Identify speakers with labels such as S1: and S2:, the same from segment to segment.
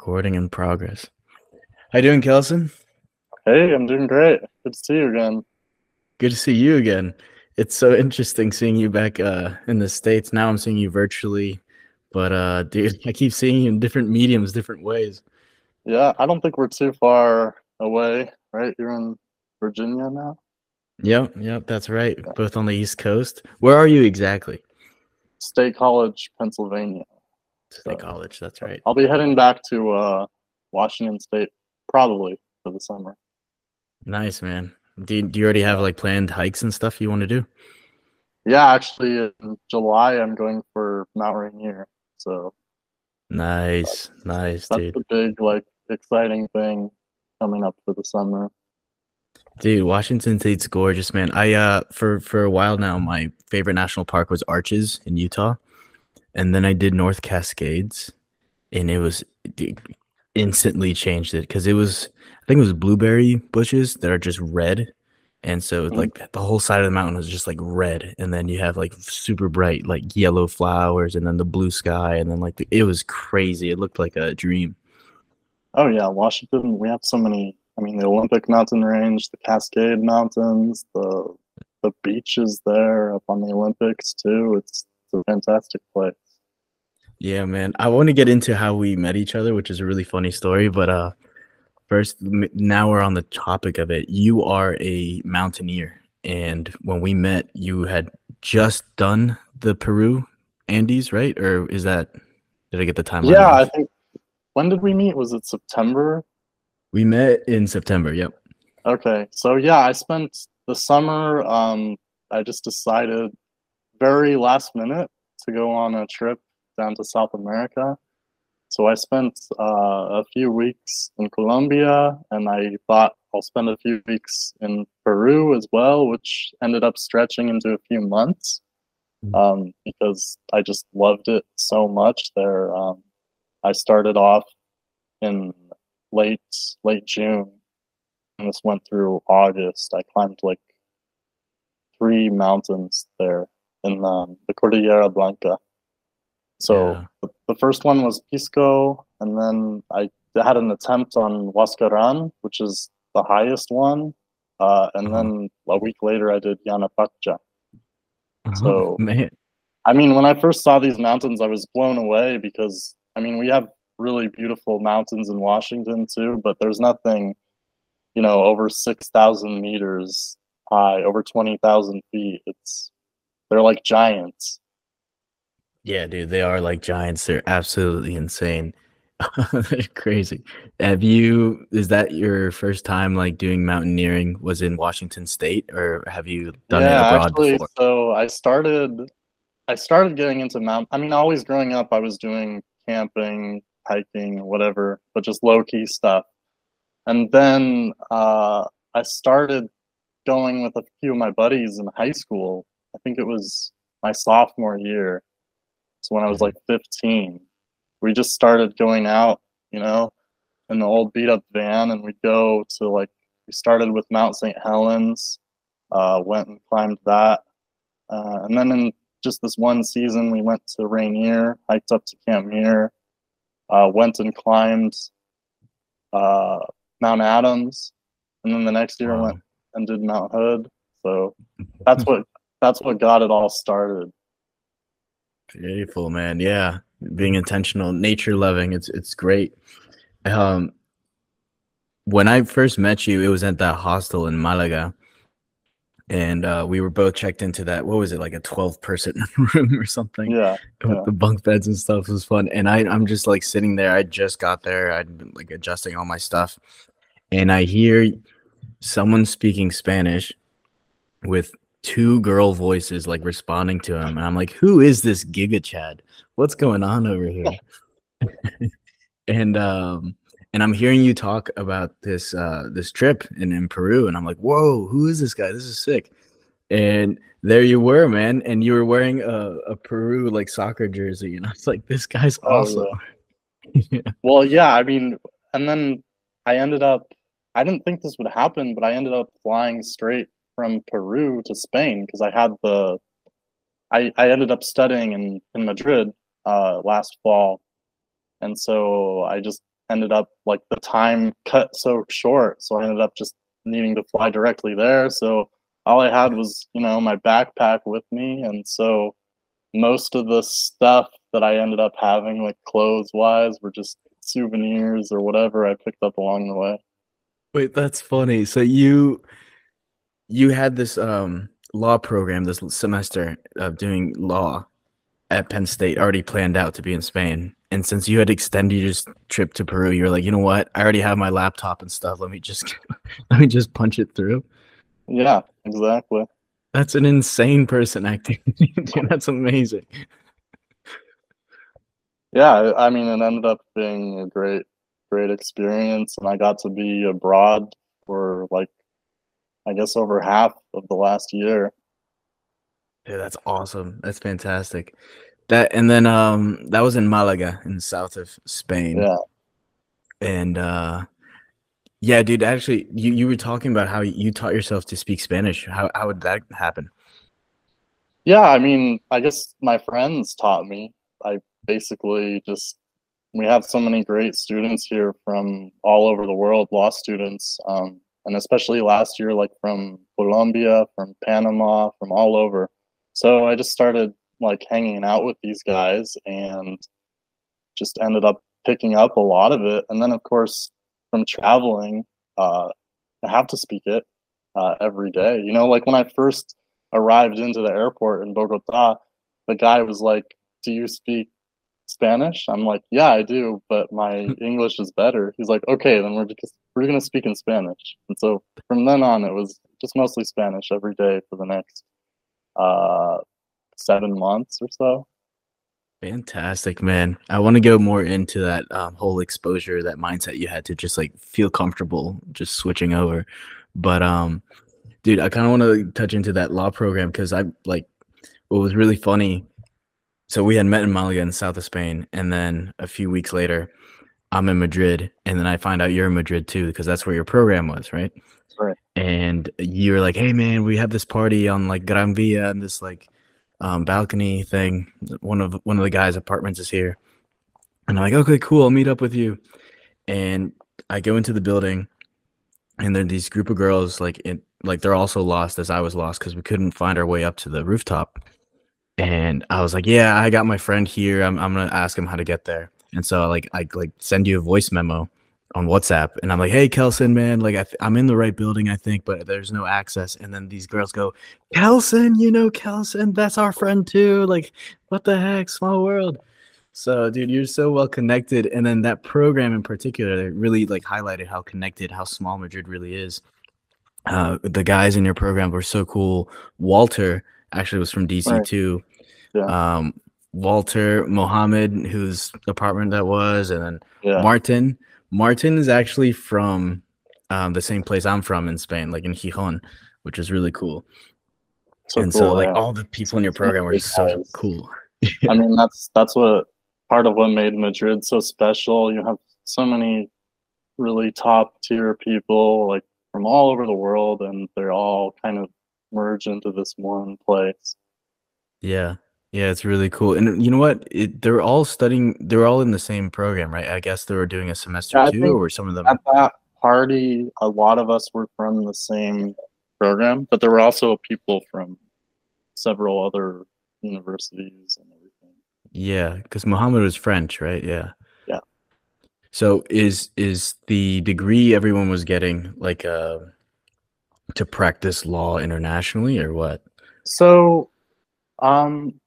S1: Recording in progress. How you doing, Kelson?
S2: Hey, I'm doing great. Good to see you again.
S1: Good to see you again. It's so interesting seeing you back uh, in the states. Now I'm seeing you virtually, but uh, dude, I keep seeing you in different mediums, different ways.
S2: Yeah, I don't think we're too far away, right? You're in Virginia now.
S1: Yep, yep, that's right. Both on the East Coast. Where are you exactly?
S2: State College, Pennsylvania.
S1: State College. That's right.
S2: I'll be heading back to uh, Washington State probably for the summer.
S1: Nice, man. Do you, do you already have like planned hikes and stuff you want to do?
S2: Yeah, actually, in July I'm going for Mount Rainier. So
S1: nice, nice,
S2: that's
S1: dude.
S2: the big like exciting thing coming up for the summer.
S1: Dude, Washington State's gorgeous, man. I uh for for a while now, my favorite national park was Arches in Utah and then I did North Cascades, and it was it instantly changed it because it was I think it was blueberry bushes that are just red, and so mm-hmm. like the whole side of the mountain was just like red, and then you have like super bright like yellow flowers, and then the blue sky, and then like the, it was crazy. It looked like a dream.
S2: Oh yeah, Washington. We have so many. I mean, the Olympic Mountain Range, the Cascade Mountains, the the beaches there up on the Olympics too. It's it's a fantastic place.
S1: Yeah, man. I want to get into how we met each other, which is a really funny story. But uh, first, now we're on the topic of it. You are a mountaineer, and when we met, you had just done the Peru Andes, right? Or is that? Did I get the time?
S2: Yeah, off? I think. When did we meet? Was it September?
S1: We met in September. Yep.
S2: Okay, so yeah, I spent the summer. Um, I just decided very last minute to go on a trip down to South America. So I spent uh, a few weeks in Colombia, and I thought I'll spend a few weeks in Peru as well, which ended up stretching into a few months mm. um, because I just loved it so much there. Um, I started off in late late June, and this went through August. I climbed like three mountains there in um, the Cordillera Blanca. So yeah. the first one was Pisco, and then I had an attempt on Huascaran, which is the highest one, uh, and uh-huh. then a week later I did Yanapaccha. Uh-huh. So, man. I mean, when I first saw these mountains, I was blown away because I mean we have really beautiful mountains in Washington too, but there's nothing, you know, over six thousand meters high, over twenty thousand feet. It's they're like giants.
S1: Yeah, dude, they are like giants. They're absolutely insane. They're crazy. Have you? Is that your first time like doing mountaineering? Was in Washington State, or have you done yeah, it abroad actually, before?
S2: So I started. I started getting into mount. I mean, always growing up, I was doing camping, hiking, whatever, but just low key stuff. And then uh, I started going with a few of my buddies in high school. I think it was my sophomore year so when I was like 15, we just started going out, you know, in the old beat up van and we'd go to like, we started with Mount St. Helens, uh, went and climbed that. Uh, and then in just this one season, we went to Rainier, hiked up to Camp Muir, uh, went and climbed uh, Mount Adams. And then the next year wow. went and did Mount Hood. So that's what that's what got it all started.
S1: Beautiful, man. Yeah, being intentional, nature loving. It's it's great. Um, when I first met you, it was at that hostel in Malaga, and uh, we were both checked into that. What was it like a twelve person room or something?
S2: Yeah,
S1: with
S2: yeah.
S1: the bunk beds and stuff it was fun. And I I'm just like sitting there. I just got there. I'd been like adjusting all my stuff, and I hear someone speaking Spanish with two girl voices like responding to him and i'm like who is this giga chad? What's going on over here? And um and i'm hearing you talk about this uh this trip in, in peru and i'm like whoa who is this guy? This is sick. And there you were man and you were wearing a, a peru like soccer jersey and i was like this guy's awesome
S2: oh, yeah. well yeah i mean and then i ended up i didn't think this would happen but i ended up flying straight from Peru to Spain because I had the I, I ended up studying in, in Madrid uh, last fall. And so I just ended up like the time cut so short. So I ended up just needing to fly directly there. So all I had was, you know, my backpack with me. And so most of the stuff that I ended up having, like clothes wise, were just souvenirs or whatever I picked up along the way.
S1: Wait, that's funny. So you you had this um law program this semester of doing law at Penn State already planned out to be in Spain. And since you had extended your trip to Peru, you're like, you know what? I already have my laptop and stuff. Let me just let me just punch it through.
S2: Yeah, exactly.
S1: That's an insane person activity. That's amazing.
S2: Yeah, I mean, it ended up being a great, great experience, and I got to be abroad for like, I guess, over half of the last year.
S1: Yeah, that's awesome. That's fantastic. That and then um that was in Malaga in the south of Spain.
S2: Yeah.
S1: And uh yeah, dude, actually you, you were talking about how you taught yourself to speak Spanish. How how would that happen?
S2: Yeah, I mean, I guess my friends taught me. I basically just we have so many great students here from all over the world, law students, um, and especially last year, like from Colombia, from Panama, from all over. So I just started like hanging out with these guys and just ended up picking up a lot of it. And then, of course, from traveling, uh, I have to speak it uh, every day. You know, like when I first arrived into the airport in Bogota, the guy was like, Do you speak Spanish? I'm like, Yeah, I do, but my English is better. He's like, Okay, then we're just we're gonna speak in Spanish. And so from then on, it was just mostly Spanish every day for the next uh, seven months or so.
S1: Fantastic, man. I want to go more into that um, whole exposure, that mindset you had to just like feel comfortable just switching over. But um, dude, I kind of want to touch into that law program because I like what was really funny. So we had met in Malaga in south of Spain, and then a few weeks later, I'm in Madrid, and then I find out you're in Madrid too because that's where your program was, right?
S2: Right.
S1: And you're like, "Hey, man, we have this party on like Gran Via and this like um, balcony thing. One of one of the guys' apartments is here." And I'm like, "Okay, cool. I'll meet up with you." And I go into the building, and then these group of girls like in like they're also lost as I was lost because we couldn't find our way up to the rooftop. And I was like, "Yeah, I got my friend here. I'm I'm gonna ask him how to get there." And so like I like send you a voice memo on WhatsApp, and I'm like, "Hey, Kelson, man, like I am in the right building, I think, but there's no access." And then these girls go, "Kelson, you know Kelson, that's our friend too. Like, what the heck, small world." So, dude, you're so well connected, and then that program in particular really like highlighted how connected, how small Madrid really is. Uh, the guys in your program were so cool. Walter actually was from DC right. too. Yeah. Um, Walter Mohammed, whose apartment that was, and then yeah. Martin Martin is actually from um, the same place I'm from in Spain, like in Gijon, which is really cool. So and cool, so, like yeah. all the people in your program were so cool.
S2: I mean, that's that's what part of what made Madrid so special. You have so many really top tier people, like from all over the world, and they're all kind of merge into this one place.
S1: Yeah, yeah, it's really cool. And you know what? It, they're all studying. They're all in the same program, right? I guess they were doing a semester yeah, too, or some of them.
S2: At that party, a lot of us were from the same program, but there were also people from several other universities and everything.
S1: Yeah, because Muhammad was French, right? Yeah.
S2: Yeah.
S1: So is is the degree everyone was getting like uh to practice law internationally or what?
S2: So um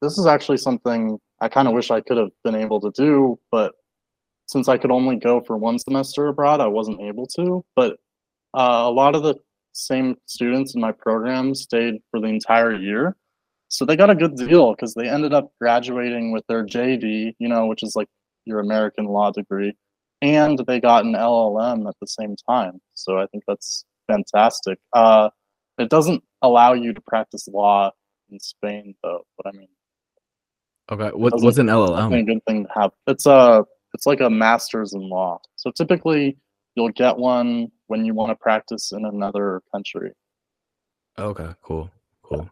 S2: this is actually something I kind of wish I could have been able to do, but since I could only go for one semester abroad, I wasn't able to. But uh, a lot of the same students in my program stayed for the entire year. So they got a good deal because they ended up graduating with their JD, you know, which is like your American law degree, and they got an LLM at the same time. So I think that's fantastic. Uh, it doesn't allow you to practice law in Spain, though. But I mean,
S1: okay, what, what's an LLM?
S2: A good thing to have. It's a it's like a master's in law. So typically, you'll get one when you want to practice in another country.
S1: Okay, cool, cool.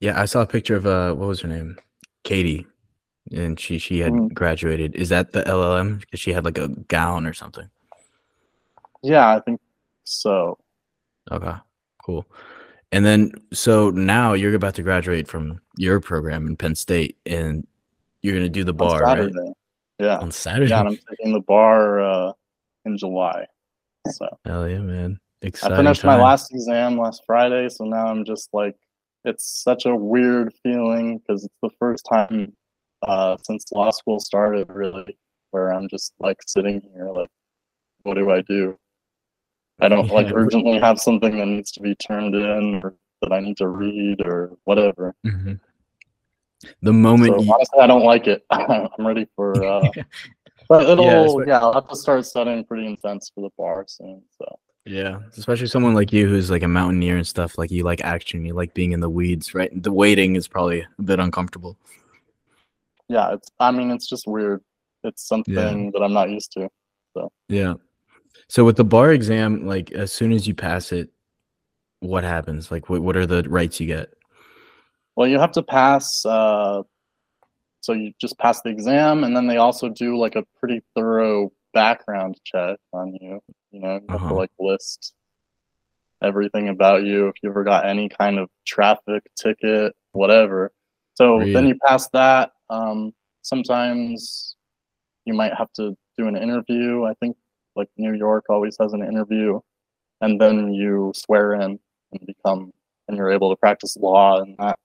S1: Yeah, I saw a picture of uh, what was her name, Katie. and she she had
S2: Mhm.
S1: graduated. Is that the LLM? Because she had like a gown or something.
S2: Yeah, I think so.
S1: Okay, cool. And then so now you're about to graduate from your program in Penn State, and you're gonna do the bar right?
S2: Yeah.
S1: on Saturday.
S2: Yeah, I'm taking the bar uh, in July. So
S1: Hell yeah, man! Exciting
S2: I finished my last exam last Friday, so now I'm just like, it's such a weird feeling because it's the first time uh, since law school started, really, where I'm just like sitting here, like, what do I do? I don't like urgently have something that needs to be turned in or that I need to read or whatever.
S1: Mhm. The moment
S2: So
S1: you,
S2: honestly, I don't like it. I'm ready for, uh, but it'll,
S1: espe-
S2: yeah, I'll have to start studying pretty intense for the bar soon. So.
S1: Yeah, especially someone like you who's like a mountaineer and stuff. Like you like action, you like being in the weeds, right? The waiting is probably a bit uncomfortable.
S2: yeah it's i mean it's just weird it's something that i'm not used to So
S1: Yeah. So with the bar exam, like as soon as you pass it, what happens? Like what what are the rights you get?
S2: well you have to pass uh so you just pass the exam and then they also do like a pretty thorough background check on you you know you have
S1: Uh-huh.
S2: to like list everything about you if you ever got any kind of traffic ticket whatever so then you pass that um sometimes you might have to do an interview i think like new york always has an interview and then you swear in and become and you're able to practice law in that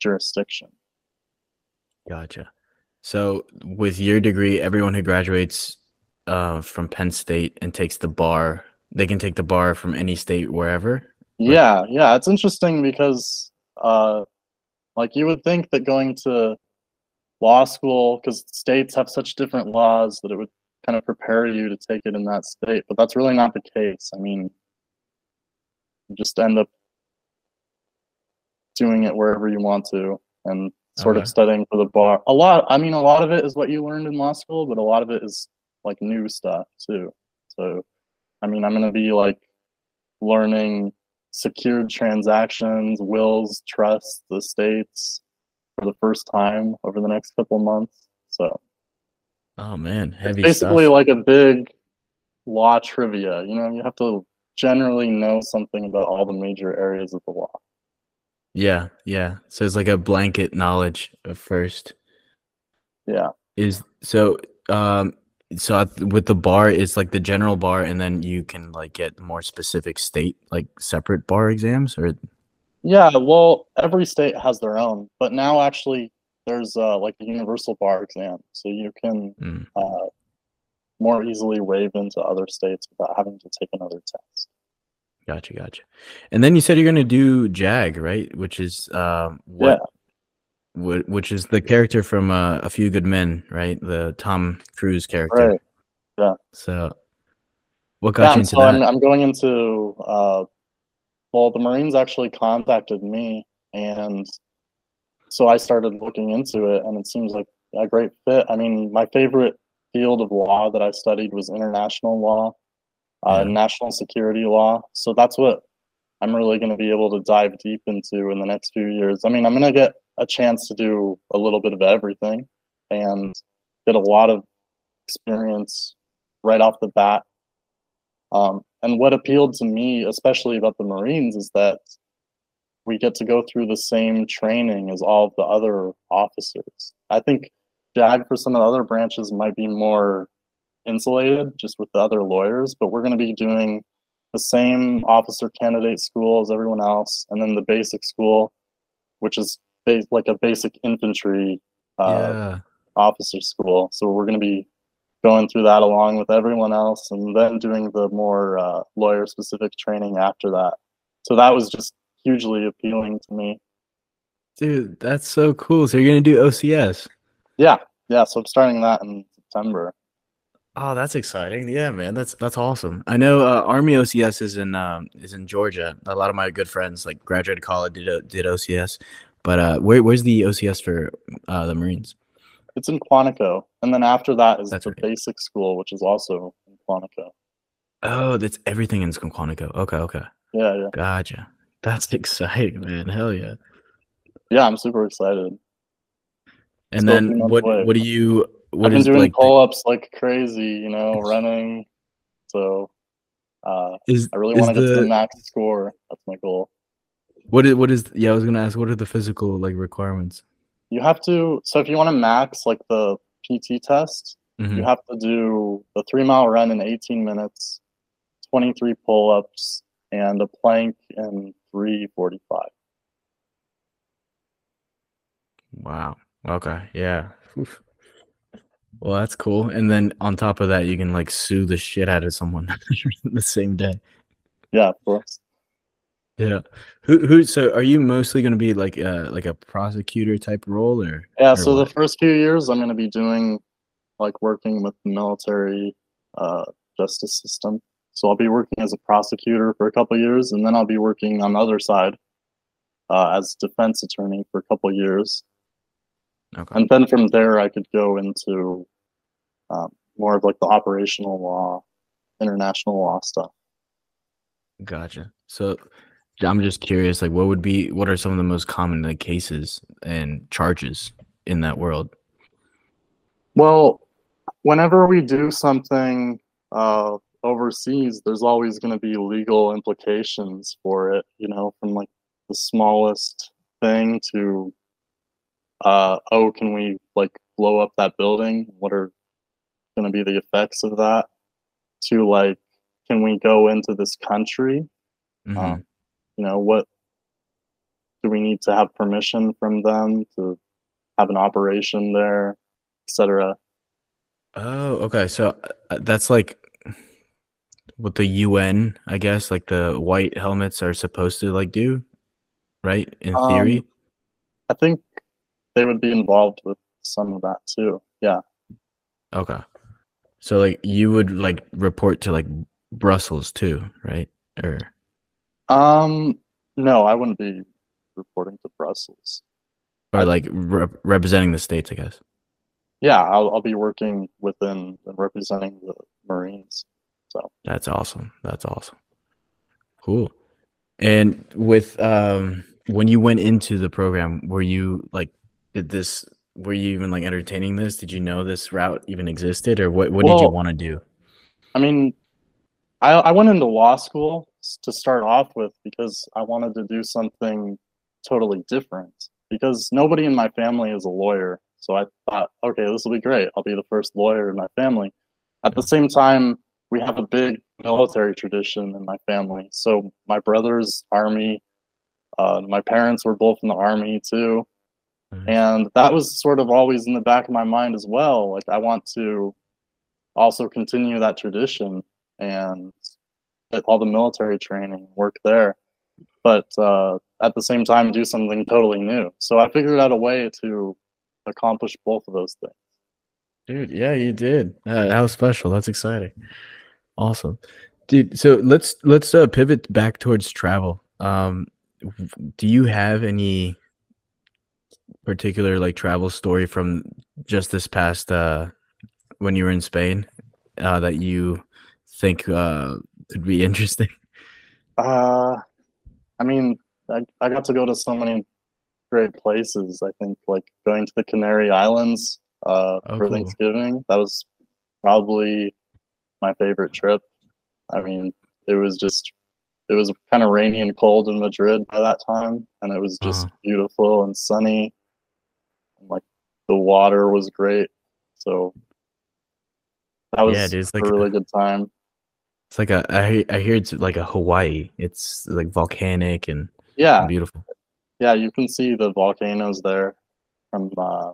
S2: jurisdiction
S1: Gotcha. So with your degree, everyone who graduates uh, from Penn State and takes the bar, they can take the bar from any state wherever.
S2: yeah yeah it's interesting because uh like you would think that going to law school because states have such different laws that it would kind of prepare you to take it in that state but that's really not the case. I mean you just end up doing it wherever you want to and sort
S1: Okay.
S2: of studying for the bar. A lot i mean a lot of it is what you learned in law school but a lot of it is like new stuff too. So i mean i'm going to be like learning secured transactions wills trusts estates for the first time over the next couple months so
S1: Oh man,
S2: it's basically
S1: stuff.
S2: like a big law trivia you know you have to generally know something about all the major areas of the law
S1: Yeah, yeah. So it's like a blanket knowledge at first.
S2: yeah
S1: Is so um so with the bar it's like the general bar and then you can like get more specific state like separate bar exams or
S2: Yeah, well, every state has their own, but now actually there's uh, like a universal bar exam, so you can
S1: Mm.
S2: uh, more easily waive into other states without having to take another test.
S1: Gotcha, gotcha. And then you said you're gonna do Jag, right? Which is um what, what which is the character from uh, A Few Good Men, right? The Tom Cruise character.
S2: Right. Yeah.
S1: So what got
S2: Yeah,
S1: you into
S2: so I'm. I'm going into, uh, well, the Marines actually contacted me, and so I started looking into it, and it seems like a great fit. I mean, my favorite field of law that I studied was international law, uh,
S1: Yeah.
S2: national security law. So that's what I'm really going to be able to dive deep into in the next few years. I mean, I'm going to get a chance to do a little bit of everything and get a lot of experience right off the bat. Um, and what appealed to me, especially about the Marines, is that we get to go through the same training as all of the other officers. I think JAG for some of the other branches might be more insulated just with the other lawyers, but we're going to be doing the same officer candidate school as everyone else, and then the basic school, which is like a basic infantry uh,
S1: yeah.
S2: officer school. So we're going to be going through that along with everyone else, and then doing the more uh, lawyer specific training after that. So that was just hugely appealing to me.
S1: Dude, that's so cool. So you're gonna do OCS.
S2: Yeah, yeah. So I'm starting that in September.
S1: Oh, that's exciting. Yeah, man. That's that's awesome. I know uh, Army OCS is in um is in Georgia. A lot of my good friends like graduated college did o- did OCS. But uh where where's the OCS for uh the Marines?
S2: It's in Quantico, and then after that is
S1: That's
S2: the
S1: right.
S2: basic school, which is also in Quantico.
S1: Oh, that's everything in Quantico. Okay, okay.
S2: Yeah, yeah,
S1: Gotcha. That's exciting, man. Hell yeah.
S2: yeah. I'm super excited.
S1: And
S2: Still
S1: then what
S2: away.
S1: what do you what
S2: I've been doing
S1: like
S2: pull ups like crazy, you know, running. So uh,
S1: is
S2: I really want to get to
S1: the-
S2: max score. That's my goal.
S1: what is what is yeah, I was gonna ask what are the physical like requirements?
S2: You have to. So if you want to max like the PT test,
S1: Mhm.
S2: you have to do the three mile run in 18 minutes, 23 pull ups, and a plank in 345.
S1: Wow. Okay. Yeah. Oof. Well, that's cool. And then on top of that, you can like sue the shit out of someone the same day.
S2: Yeah, of course.
S1: Yeah. Who who so are you mostly going to be like uh like a prosecutor type role or
S2: Yeah,
S1: or
S2: so the first few years I'm going to be doing like working with the military uh, justice system. So I'll be working as a prosecutor for a couple years, and then I'll be working on the other side uh, as defense attorney for a couple years,
S1: Okay.
S2: and then from there I could go into um, more of like the operational law, international law stuff.
S1: Gotcha. So I'm just curious, like what would be what are some of the most common like cases and charges in that world?
S2: Well, whenever we do something uh, overseas, there's always going to be legal implications for it, you know, from like the smallest thing to, uh, oh, can we like blow up that building? What are going to be the effects of that? To like, can we go into this country?
S1: Mhm.
S2: Um, you know, what do we need to have permission from them to have an operation there, etc.
S1: Oh, okay. So uh, that's like what the UN, I guess, like the white helmets are supposed to like do, right? In
S2: Um,
S1: theory.
S2: I think they would be involved with some of that too. Yeah.
S1: Okay. So like you would like report to like Brussels too, right? Or
S2: Um. No, I wouldn't be reporting to Brussels.
S1: or like rep- representing the states, I guess.
S2: Yeah, I'll I'll be working within and representing the Marines. So
S1: That's awesome. That's awesome. Cool. And with um when you went into the program, were you like did this were you even like entertaining this? Did you know this route even existed or what what did you want to do?
S2: I mean, I I went into law school to start off with because I wanted to do something totally different. Because nobody in my family is a lawyer, so I thought, okay, this will be great. I'll be the first lawyer in my family. At the same time, we have a big military tradition in my family. So my brother's army, uh, my parents were both in the army too, and that was sort of always in the back of my mind as well. Like I want to also continue that tradition and get all the military training, work there, but uh, at the same time do something totally new. So I figured out a way to accomplish both of those things.
S1: Dude, yeah, you did. Uh, how special. That's exciting. Awesome. Dude, so let's let's uh, pivot back towards travel. Um do you have any particular like travel story from just this past uh when you were in Spain uh that you think uh could be interesting?
S2: Uh, I mean, I, I got to go to so many great places. I think like going to the Canary Islands uh,
S1: Oh,
S2: for
S1: cool.
S2: Thanksgiving. That was probably my favorite trip. I mean, it was just it was kind of rainy and cold in Madrid by that time, and it was just
S1: Uh-huh.
S2: beautiful and sunny. And, like the water was great, so that was
S1: Yeah, dude, it's like
S2: a
S1: a-
S2: really good time.
S1: It's like a I I hear it's like a Hawaii. It's like volcanic and
S2: Yeah,
S1: beautiful.
S2: yeah, you can see the volcanoes there from uh,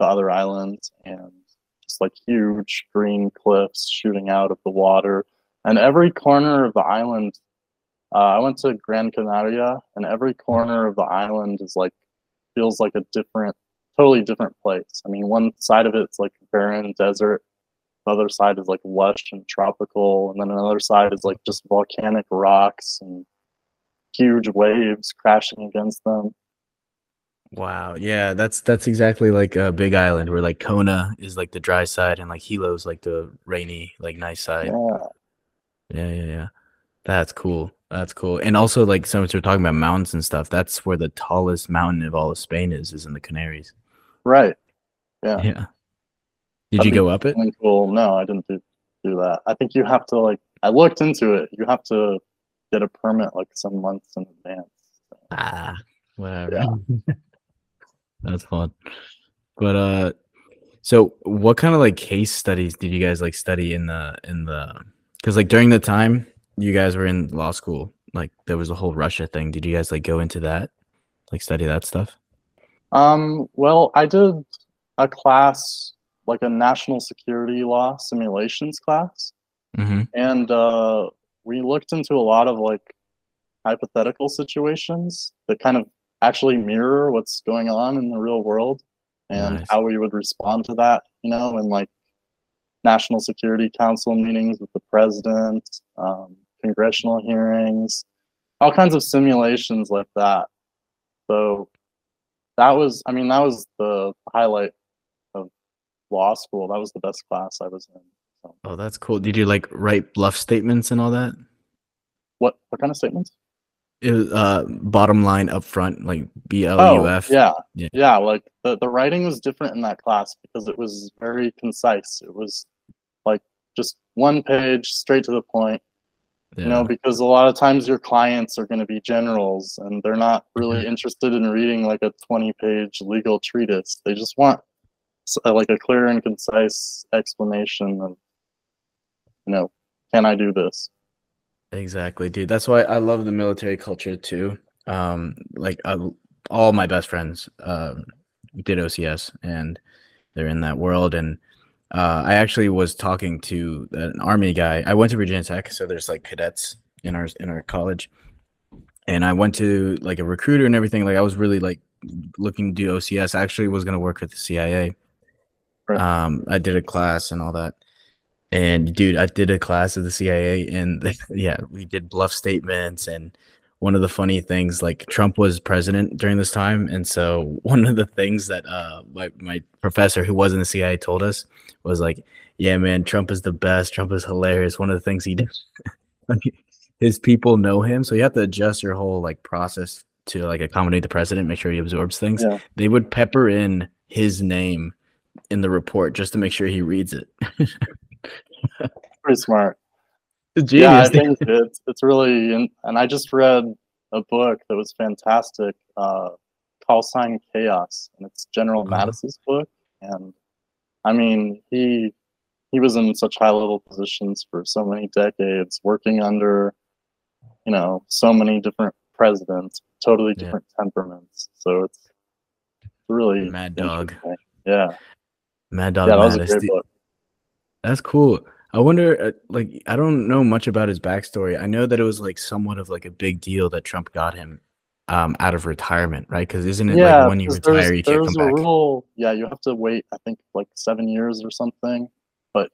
S2: the other islands, and just like huge green cliffs shooting out of the water. And every corner of the island, uh, I went to Gran Canaria, and every corner of the island is like feels like a different, totally different place. I mean, one side of it's like barren desert, the other side is like lush and tropical, and then another side is like just volcanic rocks and huge waves crashing against them.
S1: Wow. Yeah, that's that's exactly like a big island where like Kona is like the dry side and like Hilo's like the rainy, like nice side.
S2: Yeah.
S1: Yeah, yeah, yeah. That's cool. That's cool. And also like since we're talking about mountains and stuff, that's where the tallest mountain of all of Spain is, is in the Canaries.
S2: Right. Yeah.
S1: Yeah. Did
S2: That'd
S1: you go up it?
S2: Cool. No, I didn't do do that. I think you have to like. I looked into it. You have to get a permit like some months in advance.
S1: Ah, whatever. That's fun. But uh so what kind of like case studies did you guys like study in the in the cuz like during the time you guys were in law school, like there was a whole Russia thing. Did you guys like go into that? Like study that stuff?
S2: Um. Well, I did a class like a national security law simulations class,
S1: Mhm.
S2: and uh, we looked into a lot of like hypothetical situations that kind of actually mirror what's going on in the real world and
S1: Nice.
S2: how we would respond to that you know in like national security council meetings with the president um, congressional hearings all kinds of simulations like that so that was i mean that was the highlight of law school that was the best class i was in so
S1: Oh, that's cool. Did you like write BLUF statements and all that?
S2: what what kind of statements
S1: was, uh bottom line up front like B L
S2: Oh, yeah,
S1: Yeah.
S2: yeah. Like the the writing was different in that class because it was very concise. It was like just one page, straight to the point. You know, because a lot of times your clients are going to be generals and they're not really
S1: Mhm.
S2: interested in reading like a twenty page legal treatise. They just want uh, like a clear and concise explanation of, you know, can I do this?
S1: Exactly, dude. That's why I love the military culture too. Um, like uh, all my best friends um, did OCS, and they're in that world. And uh, I actually was talking to an army guy. I went to Virginia Tech, so there's like cadets in our in our college, and I went to like a recruiter and everything. Like I was really like looking to do OCS. I actually was gonna work with the CIA.
S2: Right.
S1: Um, I did a class and all that. And dude, I did a class of the CIA, and yeah, we did BLUF statements. And one of the funny things, like Trump was president during this time, and so one of the things that uh my my professor who was in the CIA told us was like, "Yeah, man, Trump is the best. Trump is hilarious." One of the things he did, his people know him, so you have to adjust your whole like process to like accommodate the president, make sure he absorbs things.
S2: Yeah.
S1: They would pepper in his name in the report just to make sure he reads it.
S2: Pretty smart.
S1: Genius.
S2: yeah, I think it's it's really, and, and I just read a book that was fantastic, uh, Call Sign Chaos, and it's General
S1: Uh-huh.
S2: Mattis's book, and I mean he he was in such high level positions for so many decades, working under you know so many different presidents, totally
S1: Yeah.
S2: different temperaments. So it's really
S1: Mad dog.
S2: Yeah,
S1: Mad Dog
S2: yeah, that was a great book.
S1: That's cool. I wonder, uh, like, I don't know much about his backstory. I know that it was like somewhat of like a big deal that Trump got him um out of retirement, right? Because isn't it
S2: yeah,
S1: like when you retire, you can't come
S2: a
S1: back?
S2: rule. Yeah, you have to wait. I think like seven years or something.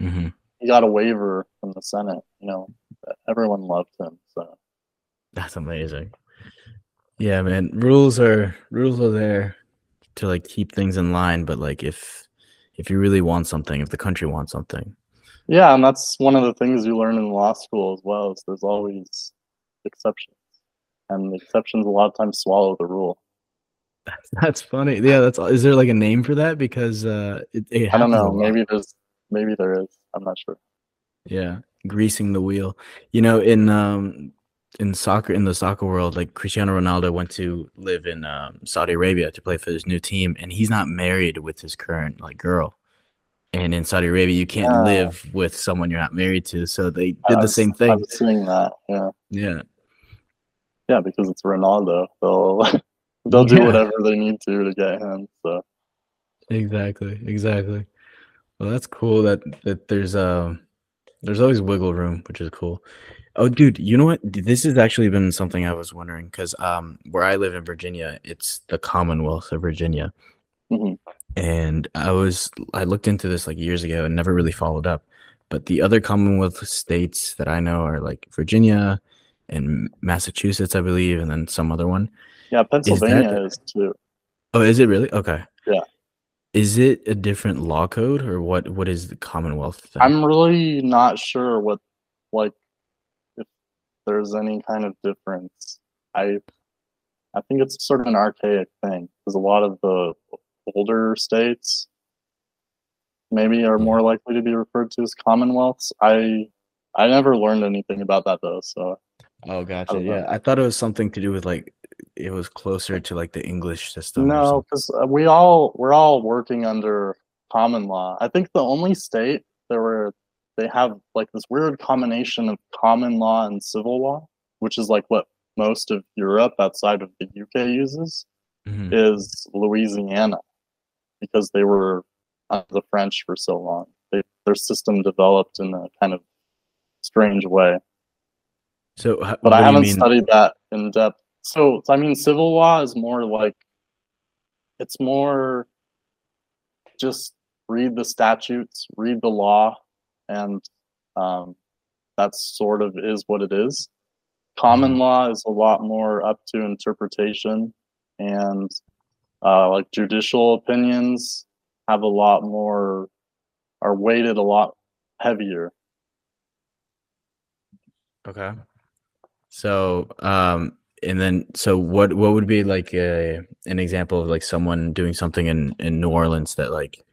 S1: hmm
S2: He got a waiver from the Senate. You know, everyone loved him. So
S1: That's amazing. Yeah, man. Rules are rules are there to like keep things in line, but like if if you really want something, if the country wants something,
S2: yeah, and that's one of the things you learn in law school as well. Is there's always exceptions, and the exceptions a lot of times swallow the rule.
S1: that's, that's funny. Yeah, that's is there like a name for that? Because uh, it, it
S2: I don't know. Maybe there's maybe there is. I'm not sure.
S1: Yeah, greasing the wheel. You know, in um in soccer in the soccer world, like Cristiano Ronaldo went to live in um, Saudi Arabia to play for his new team, and he's not married with his current like girl. And in Saudi Arabia, you can't
S2: Ah.
S1: live with someone you're not married to, so they did the
S2: was-
S1: same
S2: I
S1: thing.
S2: was seeing that. Yeah,
S1: Yeah,
S2: yeah, because it's Ronaldo. They'll they'll do
S1: Yeah.
S2: whatever they need to to get him. So
S1: exactly, exactly. Well, that's cool that that there's uh there's always wiggle room, which is cool. Oh, dude, you know what? This has actually been something I was wondering because um, where I live in Virginia, it's the Commonwealth of Virginia,
S2: Mhm.
S1: And I was I looked into this like years ago and never really followed up. But the other Commonwealth states that I know are like Virginia and Massachusetts, I believe, and then some other one.
S2: yeah, Pennsylvania
S1: the-
S2: is too.
S1: Oh, is it really? Okay.
S2: Yeah.
S1: Is it a different law code or what? What is the Commonwealth thing?
S2: I'm really not sure what like if there's any kind of difference. I I think it's sort of an archaic thing because a lot of the older states maybe are more likely to be referred to as commonwealths. I I never learned anything about that though, so
S1: Oh,
S2: I
S1: gotcha.
S2: don't.
S1: Yeah, I thought it was something to do with like it was closer to like the English system.
S2: No, because we all we're all working under common law. I think the only state there were they have like this weird combination of common law and civil law, which is like what most of Europe outside of the UK uses,
S1: Mhm.
S2: is Louisiana, because they were under the French for so long. They, their system developed in a kind of strange way.
S1: So,
S2: but I haven't studied that in depth. So I mean, civil law is more like it's more just read the statutes, read the law, and um, that sort of is what it is. Common
S1: Mhm.
S2: law is a lot more up to interpretation, and uh, like judicial opinions have a lot more are weighted a lot heavier.
S1: Okay. So, um, and then, so what, what would be like a, an example of like someone doing something in, in New Orleans that like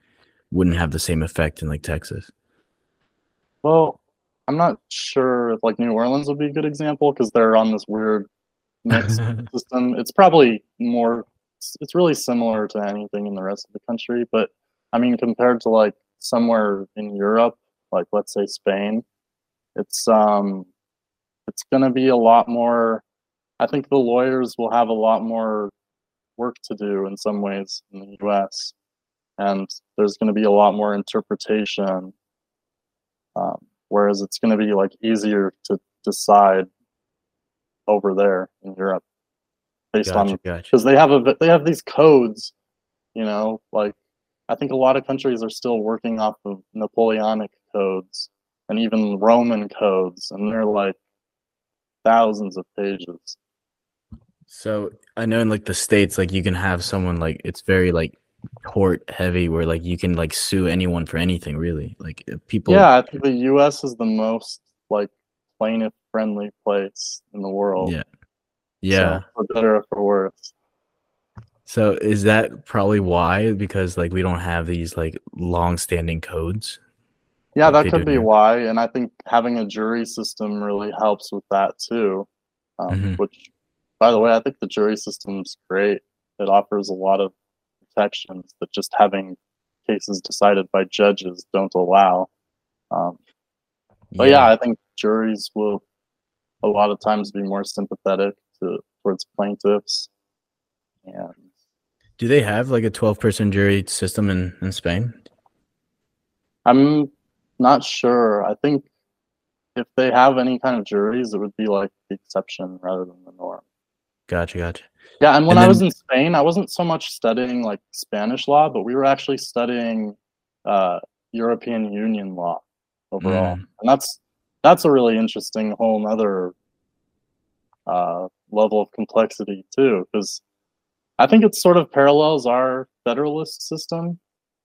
S1: wouldn't have the same effect in like Texas?
S2: Well, I'm not sure if like New Orleans would be a good example because they're on this weird mixed system. It's probably more. It's, it's really similar to anything in the rest of the country, but I mean, compared to like somewhere in Europe, like let's say Spain, it's um, it's gonna be a lot more. I think the lawyers will have a lot more work to do in some ways in the U.S. and there's going to be a lot more interpretation um, whereas it's going to be like easier to decide over there in Europe based
S1: Gotcha,
S2: on
S1: gotcha.
S2: because they have a they have these codes, you know, like I think a lot of countries are still working off of Napoleonic codes and even Roman codes, and they're like thousands of pages.
S1: So I know in like the States, like you can have someone like it's very like court heavy where like you can like sue anyone for anything really. Like uh, people
S2: Yeah, I think the U.S. is the most like plaintiff friendly place in the world.
S1: Yeah. Yeah.
S2: so, for better or for worse.
S1: So is that probably why? Because like we don't have these like long standing codes.
S2: Yeah,
S1: like
S2: that could be why, and I think having a jury system really helps with that too. Um,
S1: Mhm.
S2: Which, by the way, I think the jury system's great. It offers a lot of protections that just having cases decided by judges don't allow. Um, but yeah. I think juries will a lot of times be more sympathetic to towards plaintiffs. And
S1: Do they have like a 12 person jury system in, in Spain?
S2: I'm not sure. I think if they have any kind of juries, it would be like the exception rather than the norm.
S1: Gotcha, gotcha.
S2: Yeah, and when
S1: And
S2: I was in Spain, I wasn't so much studying like Spanish law, but we were actually studying uh, European Union law overall,
S1: Mm.
S2: and that's that's a really interesting whole other uh, level of complexity too, because I think it sort of parallels our federalist system,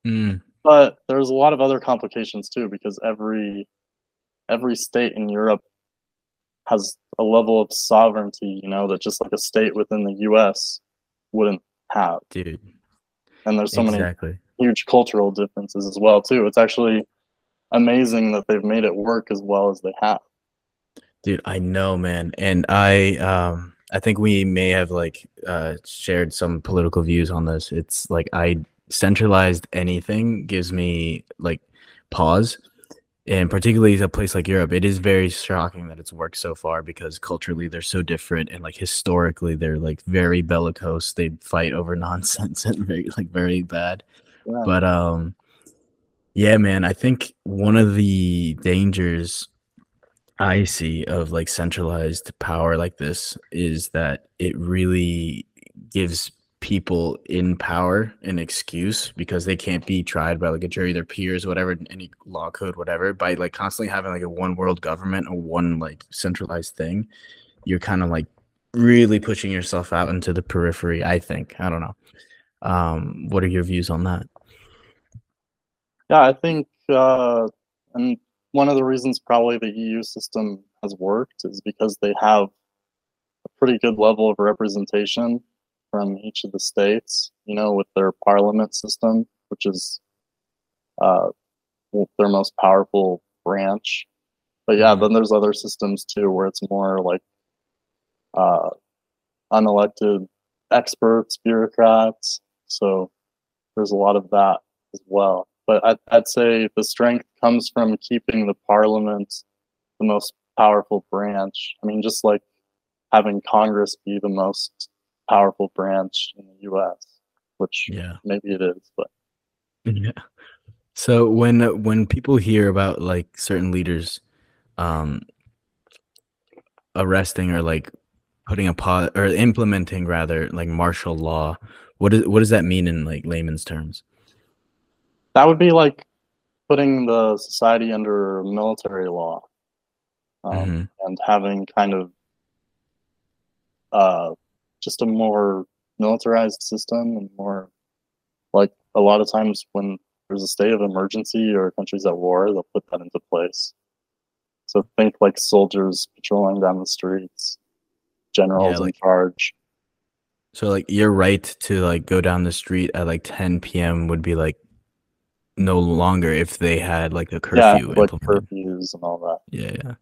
S1: Mm,
S2: but there's a lot of other complications too, because every every state in Europe has a level of sovereignty, you know, that just like a state within the U.S. wouldn't have.
S1: dude.
S2: And there's so many huge cultural differences as well too. It's actually amazing that they've made it work as well as they have.
S1: Dude, I know, man. And I um I think we may have like uh shared some political views on this. It's like I centralized anything gives me like pause. And particularly a place like Europe, it is very shocking that it's worked so far because culturally they're so different and like historically they're like very bellicose. They fight over nonsense and very like very bad.
S2: Yeah.
S1: But um yeah, man, I think one of the dangers I see of like centralized power like this is that it really gives people in power an excuse because they can't be tried by like a jury, their peers, whatever, any law code, whatever, by like constantly having like a one world government or one like centralized thing. You're kind of like really pushing yourself out into the periphery, I think. I don't know. Um, what are your views on that?
S2: Yeah, I think, uh, and one of the reasons probably the EU system has worked is because they have a pretty good level of representation from each of the states, you know, with their parliament system, which is uh, their most powerful branch. But yeah, then there's other systems too where it's more like uh, unelected experts, bureaucrats. So there's a lot of that as well. But I'd, I'd say the strength comes from keeping the parliament the most powerful branch. I mean, just like having Congress be the most powerful branch in the U.S., which
S1: Yeah.
S2: maybe it is, but
S1: Yeah. So when when people hear about like certain leaders um arresting or like putting a pause or implementing rather like martial law, what is what does that mean in like layman's terms?
S2: That would be like putting the society under military law um,
S1: Mhm.
S2: and having kind of uh, just a more militarized system and more like a lot of times when there's a state of emergency or countries at war, they'll put that into place. So think like soldiers patrolling down the streets, generals
S1: like-
S2: in charge.
S1: So like your right to like go down the street at like 10 p.m. would be like no longer if they had like a curfew
S2: yeah, like curfews and all that.
S1: Yeah, yeah.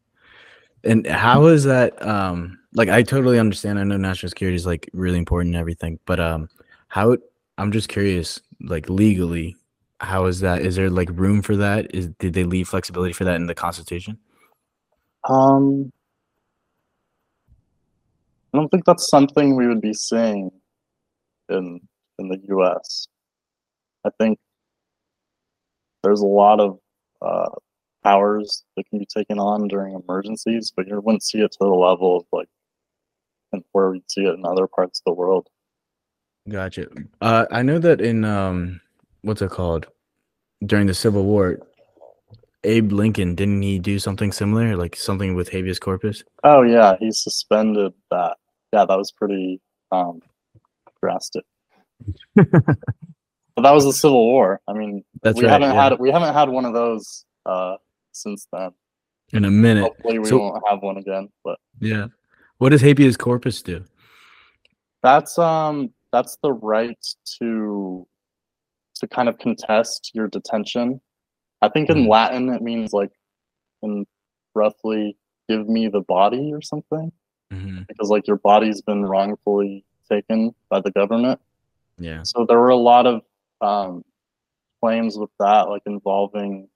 S1: And how is that um like I totally understand. I know national security is like really important and everything, but um how I'm just curious, like legally, how is that? Is there like room for that? Is did they leave flexibility for that in the constitution?
S2: Um, I don't think that's something we would be seeing in in the U.S. I think there's a lot of uh, powers that can be taken on during emergencies, but you wouldn't see it to the level of like and where we see it in other parts of the world.
S1: Gotcha. Uh I know that in um what's it called? During the Civil War, Abe Lincoln, didn't he do something similar? Like something with habeas corpus?
S2: Oh yeah, he suspended that. Yeah, that was pretty um, drastic. but that was the Civil War. I mean,
S1: That's
S2: we
S1: right.
S2: haven't
S1: yeah.
S2: had we haven't had one of those uh, since then.
S1: in a minute.
S2: Hopefully, we
S1: So-
S2: won't have one again. But
S1: Yeah. What does habeas corpus do?
S2: that's um that's the right to to kind of contest your detention. I think in
S1: Mhm.
S2: Latin it means like in roughly give me the body or something
S1: Mhm.
S2: because like your body's been wrongfully taken by the government.
S1: Yeah.
S2: So there were a lot of um, claims with that, like involving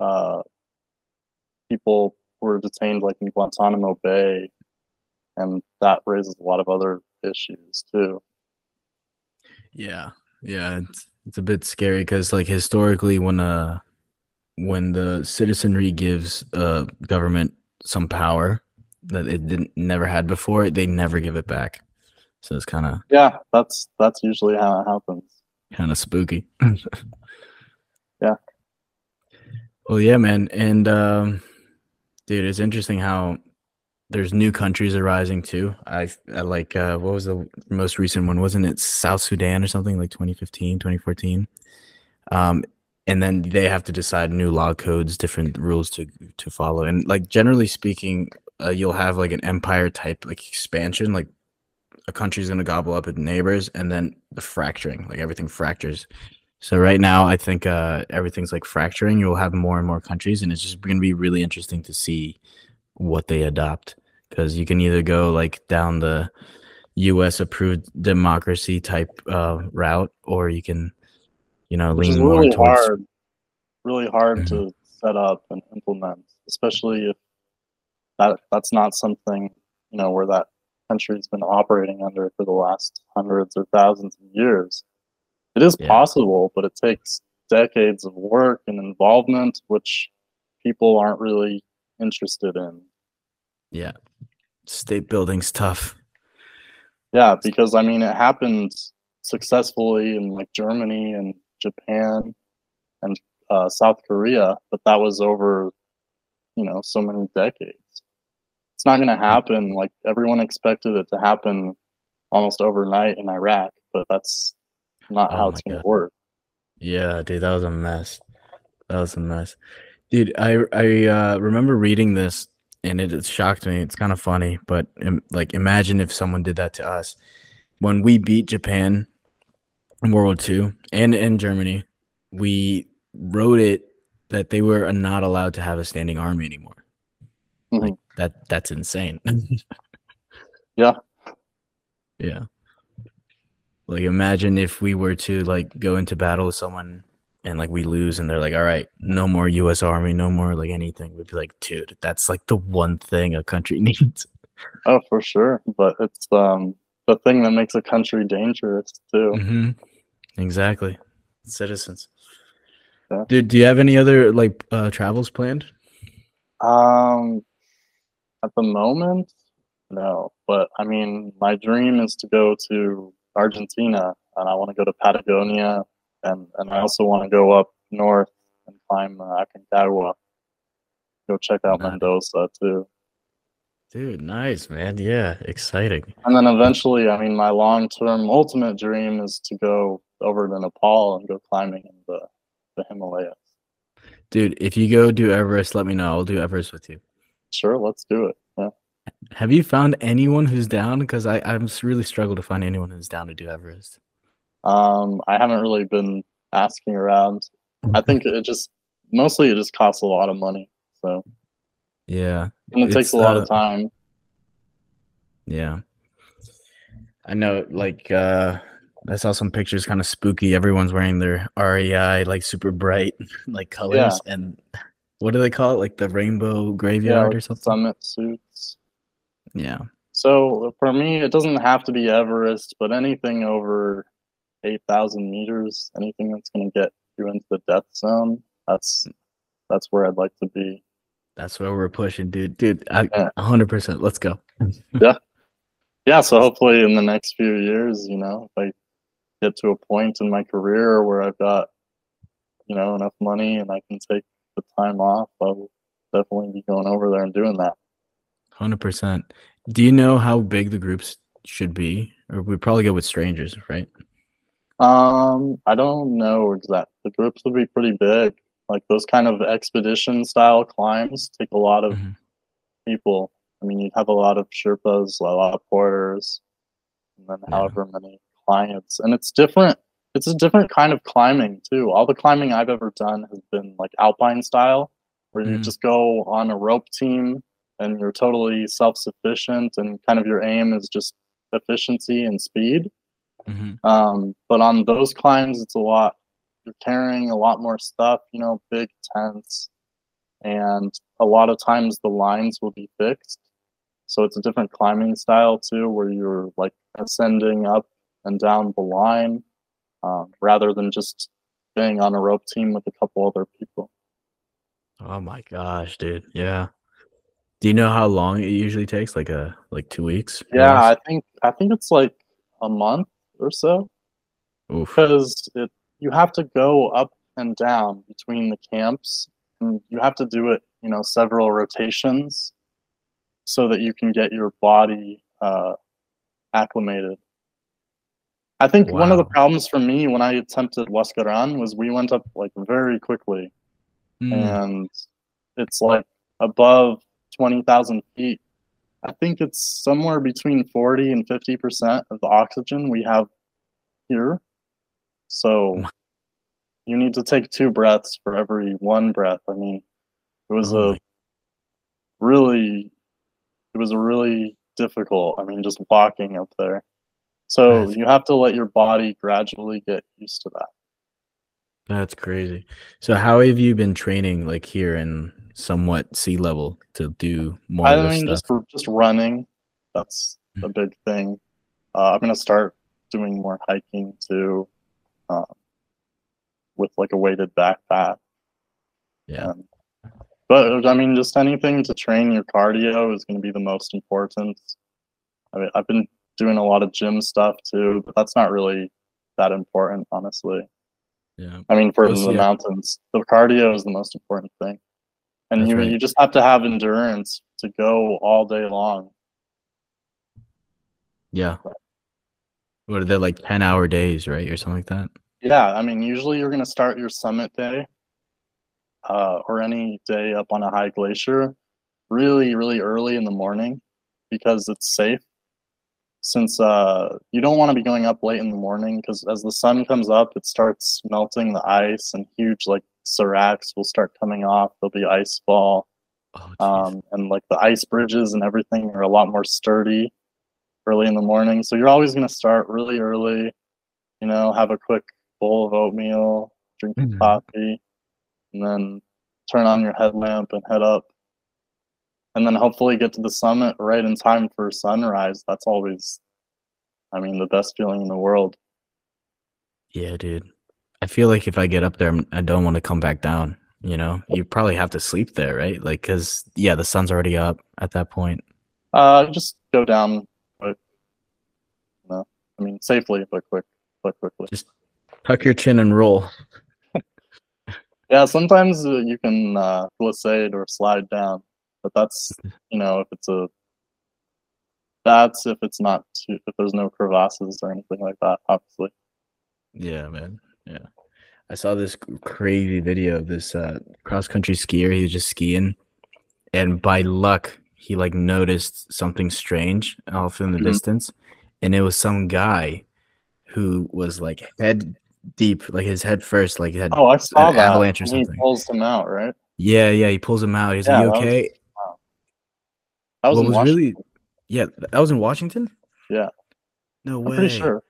S2: uh, people who were detained, like in Guantanamo Bay, and that raises a lot of other issues too.
S1: Yeah, yeah, it's it's a bit scary because like historically, when uh when the citizenry gives uh government some power that it didn't never had before, they never give it back. So it's kind of
S2: Yeah, that's that's usually how it happens.
S1: Kind of spooky.
S2: Yeah.
S1: Well, yeah, man, and um, dude, it's interesting how there's new countries arising too. I, I like uh, what was the most recent one? Wasn't it South Sudan or something like 2015, 2014? Um, and then they have to decide new law codes, different rules to to follow. And like generally speaking, uh, you'll have like an empire type like expansion, like a country's gonna gobble up its neighbors, and then the fracturing, like everything fractures. So right now, I think uh, everything's like fracturing. You'll have more and more countries, and it's just going to be really interesting to see what they adopt. Because you can either go like down the U.S. approved democracy type uh, route, or you can, you know,
S2: Which
S1: lean more
S2: really
S1: towards.
S2: hard, really hard
S1: Mhm.
S2: to set up and implement, especially if that that's not something you know where that country's been operating under for the last hundreds or thousands of years. It is
S1: Yeah.
S2: possible, but it takes decades of work and involvement, which people aren't really interested in.
S1: Yeah, state building's tough.
S2: Yeah, because I mean, it happened successfully in like Germany and Japan and uh, South Korea, but that was over, you know, so many decades. It's not going to happen. Like everyone expected it to happen almost overnight in Iraq, but that's not
S1: Oh
S2: how it's going to work.
S1: Yeah, dude, that was a mess. That was a mess. Dude, I I uh, remember reading this and it, it shocked me. It's kind of funny, but im- like imagine if someone did that to us. When we beat Japan in World War II and in Germany, we wrote it that they were not allowed to have a standing army anymore.
S2: Mhm.
S1: Like that that's insane.
S2: Yeah.
S1: Yeah. Like imagine if we were to like go into battle with someone and like we lose and they're like, all right, no more US Army, no more like anything. We'd be like, dude, that's like the one thing a country needs.
S2: Oh, for sure. But it's um the thing that makes a country dangerous too.
S1: hmm Exactly. Citizens.
S2: Yeah.
S1: Dude, do you have any other like uh travels planned?
S2: Um, at the moment, no. But I mean, my dream is to go to Argentina, and I want to go to Patagonia, and and I also want to go up north and climb uh, Aconcagua. Go check out
S1: Nice.
S2: Mendoza too,
S1: Dude, nice, man. Yeah, exciting.
S2: and then eventually, I mean, my long-term ultimate dream is to go over to Nepal and go climbing in the the Himalayas.
S1: Dude, if you go do Everest, let me know. I'll do Everest with you.
S2: Sure, let's do it. Yeah.
S1: Have you found anyone who's down? Because I I'm really struggle to find anyone who's down to do Everest.
S2: Um, I haven't really been asking around. I think it just mostly it just costs a lot of money. So
S1: Yeah,
S2: and it takes a lot
S1: uh,
S2: of time.
S1: yeah. I know. Like, uh, I saw some pictures, kind of spooky. Everyone's wearing their REI, like super bright, like colors, and what do they call it? Like the rainbow
S2: Yeah,
S1: graveyard or something.
S2: summit suits.
S1: Yeah.
S2: So for me, it doesn't have to be Everest, but anything over eight thousand meters, anything that's going to get you into the death zone, that's that's where I'd like to be.
S1: That's where we're pushing, dude. Dude, I,
S2: Yeah.
S1: 100%. Let's go.
S2: Yeah, so hopefully in the next few years, you know, if I get to a point in my career where I've got, you know, enough money and I can take the time off, I'll definitely be going over there and doing that.
S1: 100%. Do you know how big the groups should be? Or we probably go with strangers, right?
S2: Um, I don't know exact. The groups would be pretty big. Like those kind of expedition style climbs take a lot of
S1: Mhm.
S2: people. I mean, you'd have a lot of Sherpas, a lot of porters, and then
S1: Yeah.
S2: however many clients. And it's different. It's a different kind of climbing too. All the climbing I've ever done has been like alpine style, where you
S1: Mhm.
S2: just go on a rope team and you're totally self sufficient, and kind of your aim is just efficiency and speed.
S1: Mhm.
S2: Um, but on those climbs, it's a lot. You're carrying a lot more stuff, you know, big tents, and a lot of times the lines will be fixed. So it's a different climbing style too, where you're like ascending up and down the line, um, rather than just being on a rope team with a couple other people.
S1: Oh my gosh, dude. Yeah. Do you know how long it usually takes? Like a like two weeks?
S2: Yeah, I think I think it's like a month or so.
S1: Oof.
S2: because it you have to go up and down between the camps and you have to do it you know several rotations so that you can get your body uh, acclimated i think one of the problems for me when i attempted Huascaran was we went up like very quickly.
S1: Mm,
S2: and it's like above 20000 feet. I think it's somewhere between 40 and 50 percent of the oxygen we have here. So you need to take two breaths for every one breath. I mean it was
S1: Oh
S2: a really it was a really difficult i mean just walking up there so
S1: That's-
S2: you have to let your body gradually get used to that
S1: That's crazy. So how have you been training like here in somewhat sea level to do more
S2: I mean,
S1: stuff?
S2: just just running. That's a big thing. Uh, I'm gonna start doing more hiking too, uh, with like a weighted backpack.
S1: Yeah.
S2: Um, but I mean, just anything to train your cardio is gonna be the most important. I mean, I've been doing a lot of gym stuff too, but that's not really that important, honestly.
S1: Yeah.
S2: I mean, for the
S1: yeah.
S2: mountains, the cardio is the most important thing, and
S1: That's
S2: you
S1: right.
S2: you just have to have endurance to go all day long.
S1: Yeah. What are they like 10 hour days, right? Or something like that?
S2: Yeah, I mean, usually you're gonna start your summit day, uh, or any day up on a high glacier, really, really early in the morning, because it's safe. Since uh, you don't want to be going up late in the morning, because as the sun comes up, it starts melting the ice, and huge like seracs will start coming off. There'll be ice fall,
S1: Oh,
S2: um, and like the ice bridges and everything are a lot more sturdy early in the morning. So you're always gonna start really early. You know, have a quick bowl of oatmeal, drink your
S1: Mhm.
S2: coffee, and then turn on your headlamp and head up. And then hopefully get to the summit right in time for sunrise. That's always, I mean, the best feeling in the world.
S1: yeah, dude. I feel like if I get up there, I'm- don't want to come back down. You know, you probably have to sleep there, right? Like, cause yeah, the sun's already up at that point.
S2: Uh, just go down. No, I mean safely but quick, but quickly.
S1: Just tuck your chin and roll.
S2: Yeah, sometimes uh, you can uh, glissade or slide down, but that's you know if it's a that's if it's not too, if there's no crevasses or anything like that. Obviously,
S1: Yeah, man. Yeah. I saw this crazy video of this uh, cross country skier. He was just skiing, and by luck, he like noticed something strange off in the
S2: Mhm.
S1: distance, and it was some guy who was like head deep, like his head first, like he had
S2: oh, I saw that.
S1: avalanche or
S2: and he pulls him out, right?
S1: yeah, yeah. He pulls him out. He's
S2: Yeah,
S1: like, "You okay?"
S2: That was,
S1: what
S2: in
S1: was
S2: Washington.
S1: really, yeah, that was in Washington.
S2: Yeah.
S1: No
S2: I'm
S1: way.
S2: pretty sure.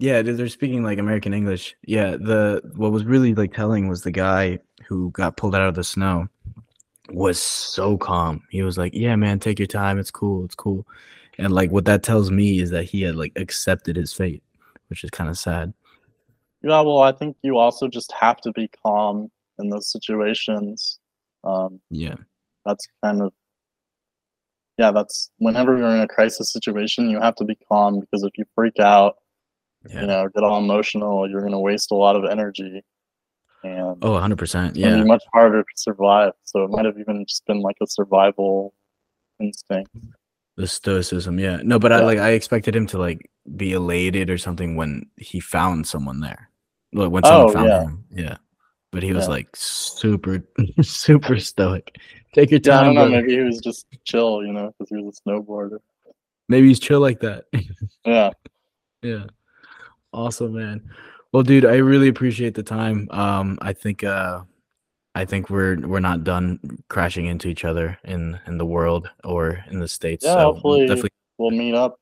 S1: Yeah, they- they're speaking like American English. Yeah, the what was really like telling was the guy who got pulled out of the snow was so calm. He was like, "Yeah, man, take your time. It's cool. It's cool." And like what that tells me is that he had like accepted his fate, which is kind of sad.
S2: Yeah, well, I think you also just have to be calm in those situations. Um,
S1: Yeah.
S2: that's kind of yeah that's whenever you're in a crisis situation you have to be calm because if you freak out
S1: Yeah.
S2: you know get all emotional you're going to waste a lot of energy and
S1: Oh, 100%.
S2: it's
S1: Yeah.
S2: much harder to survive so it might have even just been like a survival instinct
S1: The stoicism. Yeah. No, but I like I expected him to like be elated or something when he found someone there. Like when oh, someone
S2: Oh,
S1: found
S2: yeah.
S1: him. Yeah. But he was
S2: Yeah.
S1: like super super stoic. Take your
S2: yeah i
S1: time.
S2: don't know maybe he was just chill you know because he was a snowboarder
S1: Maybe he's chill like that.
S2: yeah
S1: yeah. Awesome, man. Well, dude, I really appreciate the time. Um, I think uh I think we're we're not done crashing into each other in in the world or in the states.
S2: Yeah,
S1: so we'll
S2: hopefully-
S1: definitely
S2: we'll meet up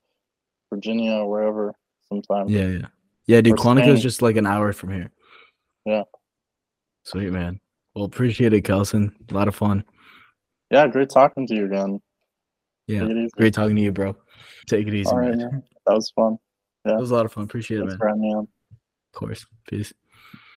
S2: virginia or wherever sometime
S1: Yeah, yeah. Yeah, dude, Quantico is just like an hour from here.
S2: Yeah.
S1: Sweet man. Well, appreciate it, Kelson. A lot of fun.
S2: yeah great talking to you again
S1: Yeah.
S2: Take it easy.
S1: Great talking to you, bro. Take it easy,
S2: right
S1: man.
S2: man. that was fun Yeah,
S1: It was a lot of fun. Appreciate it, man.
S2: for having me on
S1: Of course. Peace.